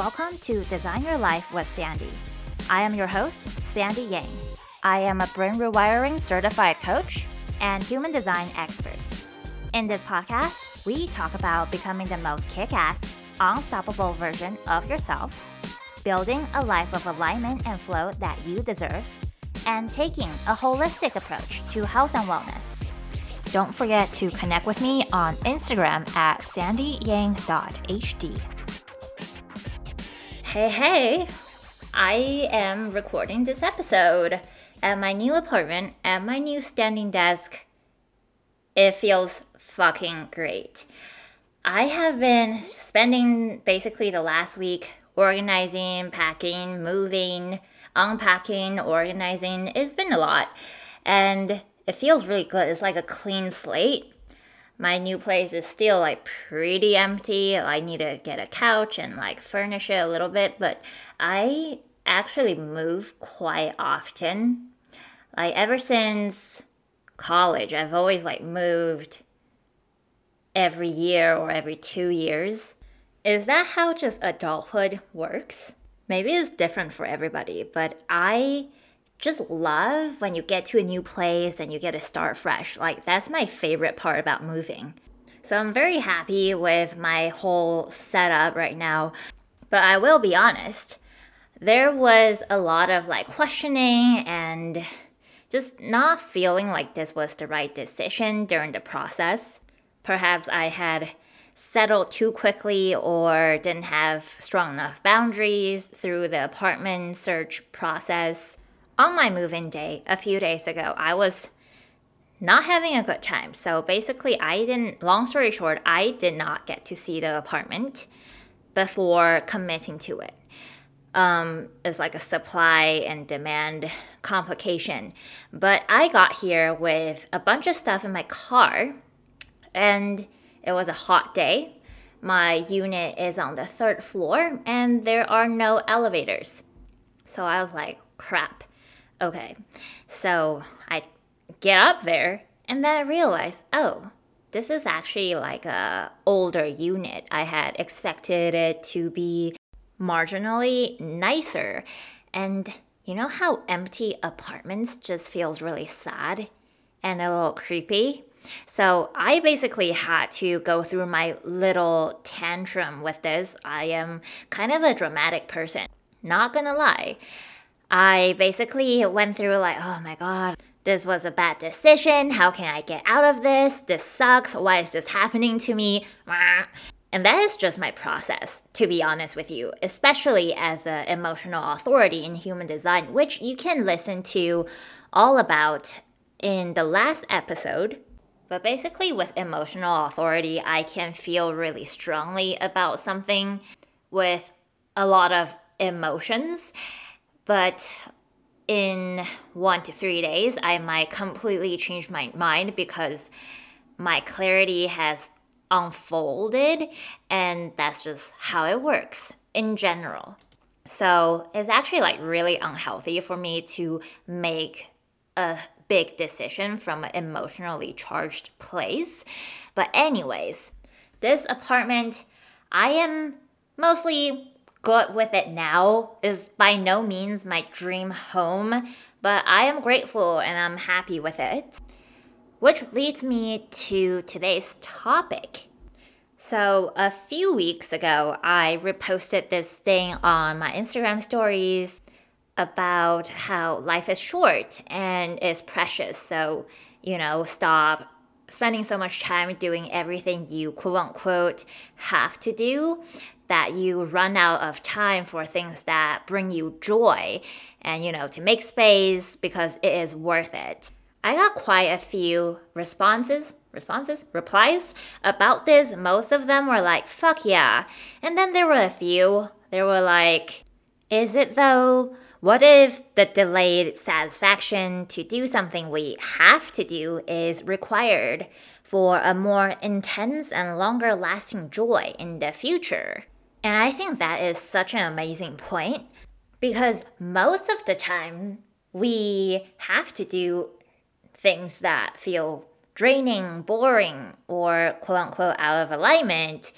Welcome to Design Your Life with Sandy. I am your host, Sandy Yang. I am a brain rewiring certified coach and human design expert. In this podcast, we talk about becoming the most kick ass, unstoppable version of yourself, building a life of alignment and flow that you deserve, and taking a holistic approach to health and wellness. Don't forget to connect with me on Instagram at sandyyang.hd. Hey, hey! I am recording this episode at my new apartment at my new standing desk. It feels fucking great. I have been spending basically the last week organizing, packing, moving, unpacking, organizing. It's been a lot. And it feels really good. It's like a clean slate. My new place is still like pretty empty. I need to get a couch and like furnish it a little bit, but I actually move quite often. Like ever since college, I've always like moved every year or every 2 years. Is that how just adulthood works? Maybe it's different for everybody, but I just love when you get to a new place and you get to start fresh. Like, that's my favorite part about moving. So, I'm very happy with my whole setup right now. But I will be honest, there was a lot of like questioning and just not feeling like this was the right decision during the process. Perhaps I had settled too quickly or didn't have strong enough boundaries through the apartment search process on my move in day a few days ago, I was not having a good time. So basically, I didn't, long story short, I did not get to see the apartment before committing to it. Um, it's like a supply and demand complication. But I got here with a bunch of stuff in my car, and it was a hot day. My unit is on the third floor, and there are no elevators. So I was like, crap. Okay, so I get up there and then I realize, oh, this is actually like a older unit. I had expected it to be marginally nicer. And you know how empty apartments just feels really sad and a little creepy? So I basically had to go through my little tantrum with this. I am kind of a dramatic person, not gonna lie. I basically went through like, oh my god, this was a bad decision. How can I get out of this? This sucks. Why is this happening to me? And that is just my process, to be honest with you, especially as an emotional authority in human design, which you can listen to all about in the last episode. But basically, with emotional authority, I can feel really strongly about something with a lot of emotions. But in one to three days, I might completely change my mind because my clarity has unfolded, and that's just how it works in general. So it's actually like really unhealthy for me to make a big decision from an emotionally charged place. But, anyways, this apartment, I am mostly good with it now is by no means my dream home, but I am grateful and I'm happy with it. Which leads me to today's topic. So, a few weeks ago, I reposted this thing on my Instagram stories about how life is short and is precious. So, you know, stop spending so much time doing everything you quote unquote have to do that you run out of time for things that bring you joy and, you know, to make space because it is worth it. I got quite a few responses, responses, replies about this. Most of them were like, fuck yeah. And then there were a few, they were like, is it though? What if the delayed satisfaction to do something we have to do is required for a more intense and longer lasting joy in the future? And I think that is such an amazing point because most of the time we have to do things that feel draining, boring, or quote unquote out of alignment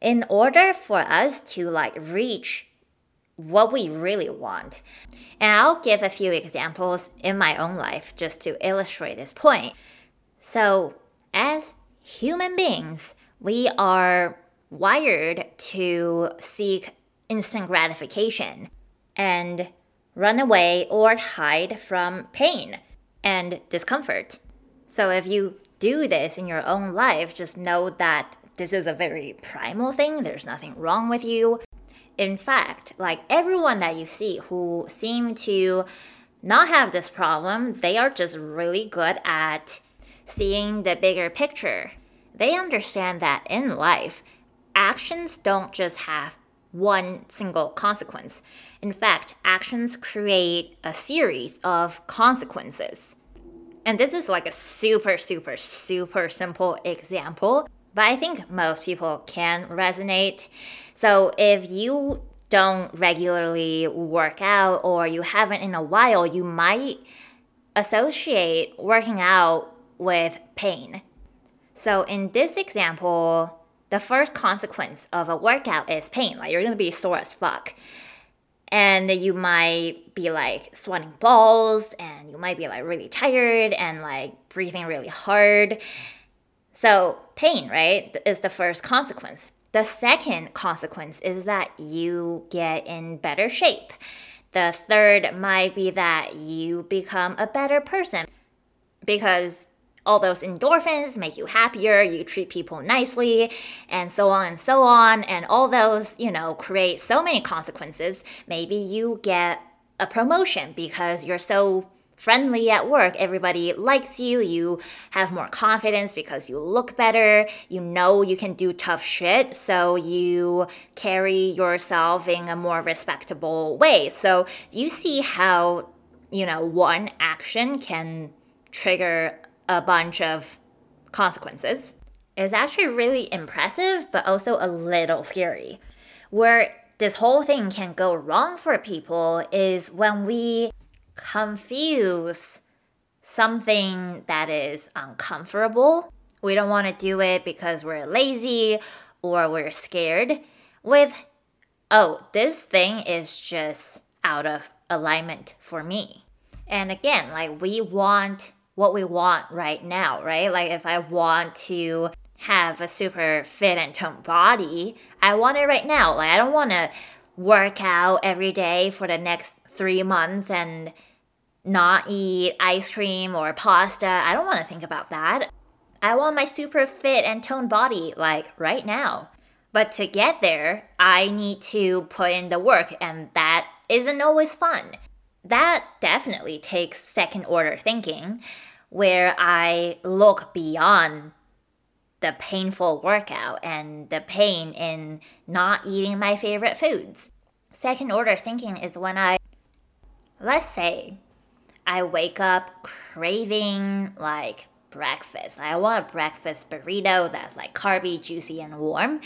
in order for us to like reach what we really want. And I'll give a few examples in my own life just to illustrate this point. So, as human beings, we are wired to seek instant gratification and run away or hide from pain and discomfort. So, if you do this in your own life, just know that this is a very primal thing. There's nothing wrong with you. In fact, like everyone that you see who seem to not have this problem, they are just really good at seeing the bigger picture. They understand that in life, actions don't just have one single consequence. In fact, actions create a series of consequences. And this is like a super, super, super simple example but I think most people can resonate. So if you don't regularly work out or you haven't in a while, you might associate working out with pain. So in this example, the first consequence of a workout is pain. Like you're gonna be sore as fuck. And you might be like sweating balls and you might be like really tired and like breathing really hard. So, pain, right, is the first consequence. The second consequence is that you get in better shape. The third might be that you become a better person because all those endorphins make you happier, you treat people nicely, and so on and so on. And all those, you know, create so many consequences. Maybe you get a promotion because you're so friendly at work. Everybody likes you. You have more confidence because you look better. You know you can do tough shit. So you carry yourself in a more respectable way. So you see how, you know, one action can trigger a bunch of consequences. It's actually really impressive, but also a little scary. Where this whole thing can go wrong for people is when we confuse something that is uncomfortable. We don't want to do it because we're lazy or we're scared with, oh, this thing is just out of alignment for me. And again, like we want what we want right now, right? Like if I want to have a super fit and toned body, I want it right now. Like I don't want to work out every day for the next three months and not eat ice cream or pasta. I don't want to think about that. I want my super fit and toned body like right now. But to get there, I need to put in the work, and that isn't always fun. That definitely takes second order thinking, where I look beyond the painful workout and the pain in not eating my favorite foods. Second order thinking is when I, let's say, I wake up craving like breakfast. I want a breakfast burrito that's like carby, juicy, and warm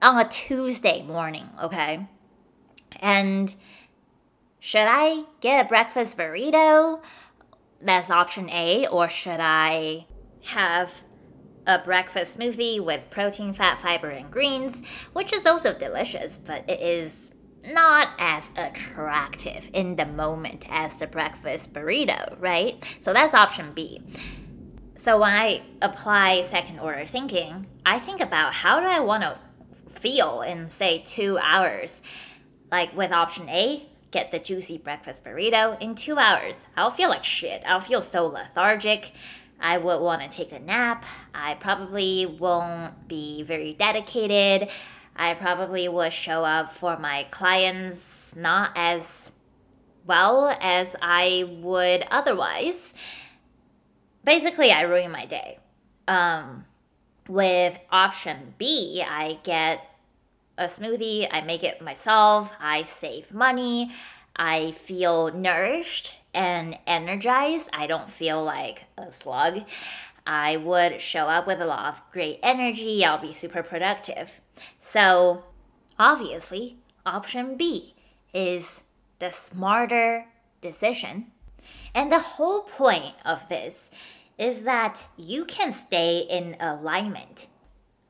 on a Tuesday morning, okay? And should I get a breakfast burrito? That's option A, or should I have a breakfast smoothie with protein, fat, fiber, and greens, which is also delicious, but it is not as attractive in the moment as the breakfast burrito, right? So that's option B. So when I apply second order thinking, I think about how do I want to feel in, say, two hours? Like with option A, get the juicy breakfast burrito. In two hours, I'll feel like shit. I'll feel so lethargic. I would want to take a nap. I probably won't be very dedicated. I probably will show up for my clients not as well as I would otherwise. Basically, I ruin my day. Um, with option B, I get a smoothie, I make it myself, I save money, I feel nourished and energized. I don't feel like a slug. I would show up with a lot of great energy, I'll be super productive. So, obviously, option B is the smarter decision. And the whole point of this is that you can stay in alignment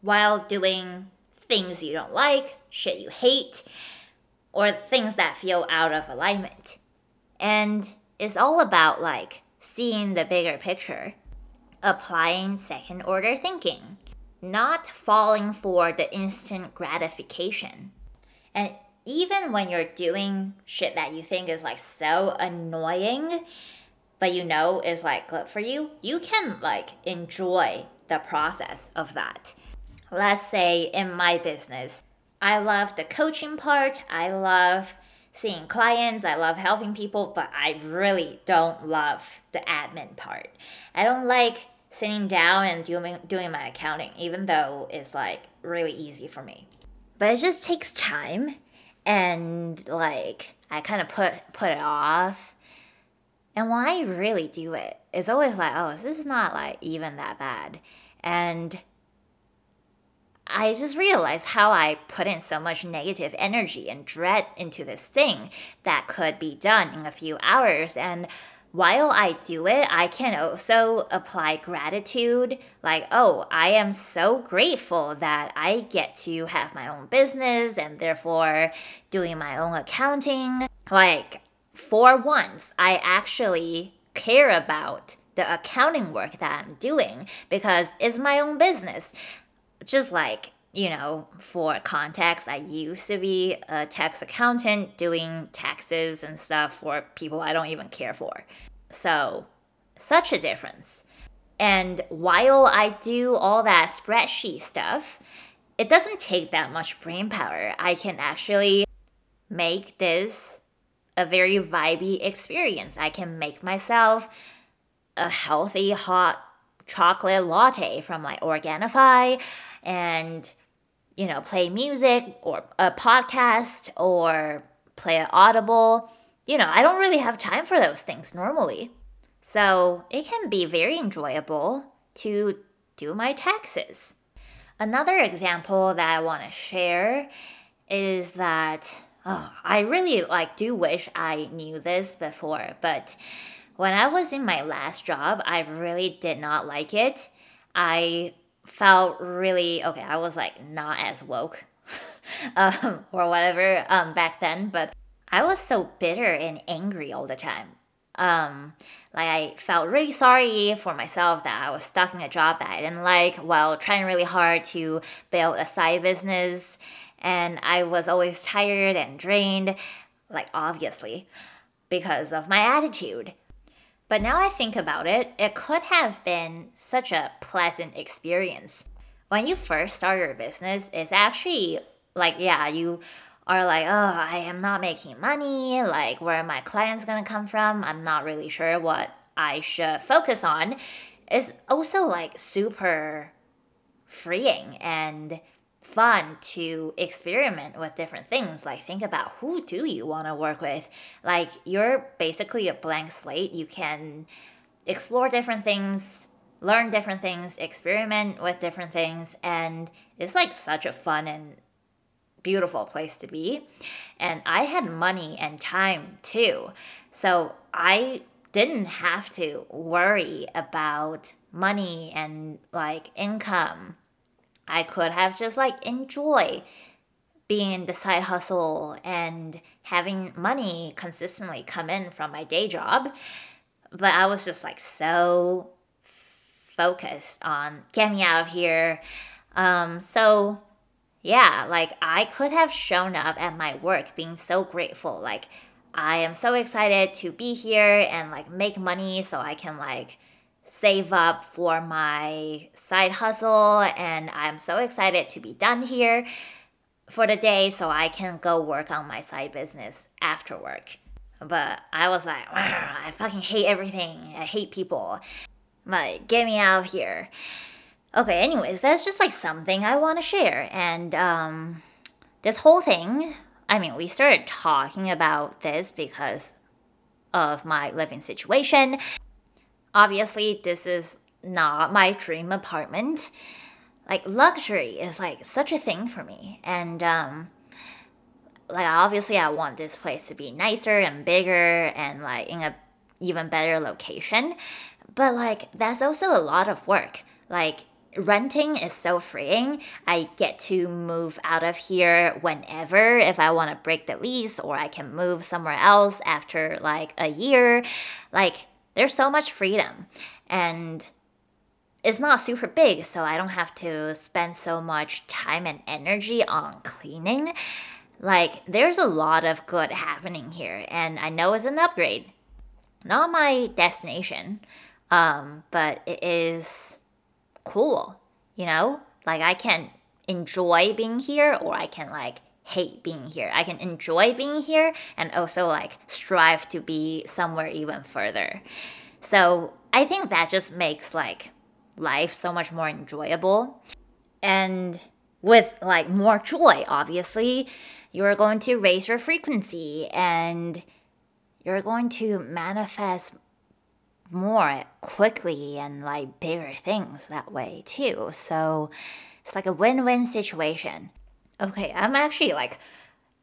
while doing things you don't like, shit you hate, or things that feel out of alignment. And it's all about like seeing the bigger picture, applying second order thinking, not falling for the instant gratification. And even when you're doing shit that you think is like so annoying, but you know is like good for you, you can like enjoy the process of that. Let's say in my business, I love the coaching part, I love seeing clients, I love helping people, but I really don't love the admin part. I don't like sitting down and doing doing my accounting, even though it's like really easy for me. But it just takes time and like I kind of put put it off. And when I really do it, it's always like, oh, this is not like even that bad. And I just realized how I put in so much negative energy and dread into this thing that could be done in a few hours. And while I do it, I can also apply gratitude. Like, oh, I am so grateful that I get to have my own business and therefore doing my own accounting. Like, for once, I actually care about the accounting work that I'm doing because it's my own business. Just like you know, for context, I used to be a tax accountant doing taxes and stuff for people I don't even care for. So, such a difference. And while I do all that spreadsheet stuff, it doesn't take that much brain power. I can actually make this a very vibey experience. I can make myself a healthy hot chocolate latte from like Organifi and you know, play music or a podcast or play an audible. You know, I don't really have time for those things normally. So it can be very enjoyable to do my taxes. Another example that I want to share is that oh, I really like do wish I knew this before, but when I was in my last job, I really did not like it. I felt really okay. I was like not as woke um, or whatever um, back then, but I was so bitter and angry all the time. Um, like I felt really sorry for myself that I was stuck in a job that I didn't like while trying really hard to build a side business, and I was always tired and drained, like obviously, because of my attitude. But now I think about it, it could have been such a pleasant experience. When you first start your business, it's actually like, yeah, you are like, oh, I am not making money. Like, where are my clients gonna come from? I'm not really sure what I should focus on. It's also like super freeing and fun to experiment with different things. Like, think about who do you want to work with? Like, you're basically a blank slate. You can explore different things, learn different things, experiment with different things, and it's like such a fun and beautiful place to be. And I had money and time too. So I didn't have to worry about money and like income I could have just like enjoy being in the side hustle and having money consistently come in from my day job. But I was just like so focused on get me out of here. Um, so yeah, like I could have shown up at my work being so grateful. Like I am so excited to be here and like make money so I can like save up for my side hustle and I'm so excited to be done here for the day so I can go work on my side business after work. But I was like, I fucking hate everything. I hate people. Like, get me out of here. Okay, anyways, that's just like something I want to share. And um, this whole thing, I mean, we started talking about this because of my living situation obviously this is not my dream apartment like luxury is like such a thing for me and um like obviously i want this place to be nicer and bigger and like in a even better location but like that's also a lot of work like renting is so freeing. I get to move out of here whenever if I want to break the lease or I can move somewhere else after like a year. Like there's so much freedom and it's not super big, so I don't have to spend so much time and energy on cleaning. Like, there's a lot of good happening here, and I know it's an upgrade. Not my destination, um, but it is cool, you know? Like, I can enjoy being here, or I can, like, hate being here. I can enjoy being here and also, like, strive to be somewhere even further. So, I think that just makes, like, life so much more enjoyable. And with like more joy, obviously, you're going to raise your frequency and you're going to manifest more quickly and like bigger things that way too. So it's like a win win situation. Okay, I'm actually like,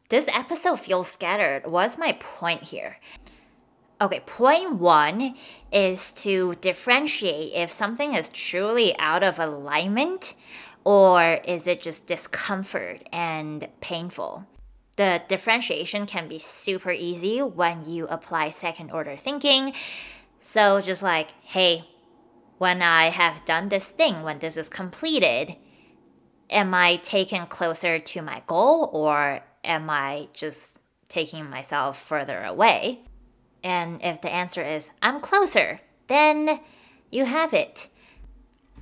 this episode feels scattered. What's my point here? Okay, point one is to differentiate if something is truly out of alignment or is it just discomfort and painful. The differentiation can be super easy when you apply second order thinking. So, just like, hey, when I have done this thing, when this is completed, am I taken closer to my goal or am I just taking myself further away? And if the answer is, I'm closer, then you have it.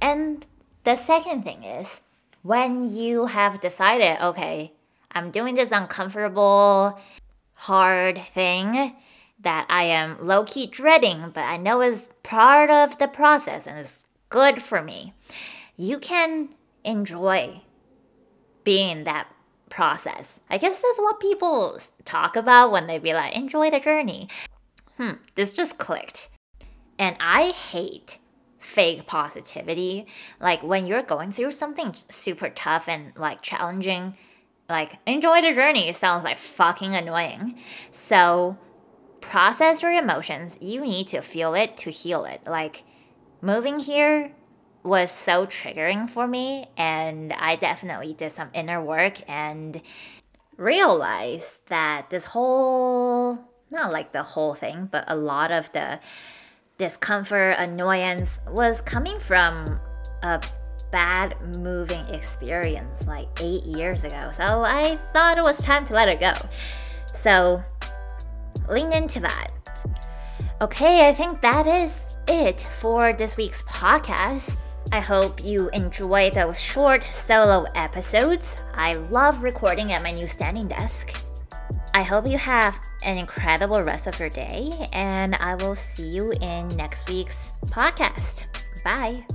And the second thing is, when you have decided, okay, I'm doing this uncomfortable, hard thing that I am low key dreading, but I know is part of the process and is good for me, you can enjoy being in that process. I guess that's what people talk about when they be like, enjoy the journey hmm, this just clicked. And I hate fake positivity. Like when you're going through something super tough and like challenging, like enjoy the journey sounds like fucking annoying. So process your emotions. You need to feel it to heal it. Like moving here was so triggering for me and I definitely did some inner work and realized that this whole not like the whole thing, but a lot of the discomfort, annoyance was coming from a bad moving experience like eight years ago. So I thought it was time to let it go. So lean into that. Okay, I think that is it for this week's podcast. I hope you enjoy those short solo episodes. I love recording at my new standing desk. I hope you have an incredible rest of your day, and I will see you in next week's podcast. Bye.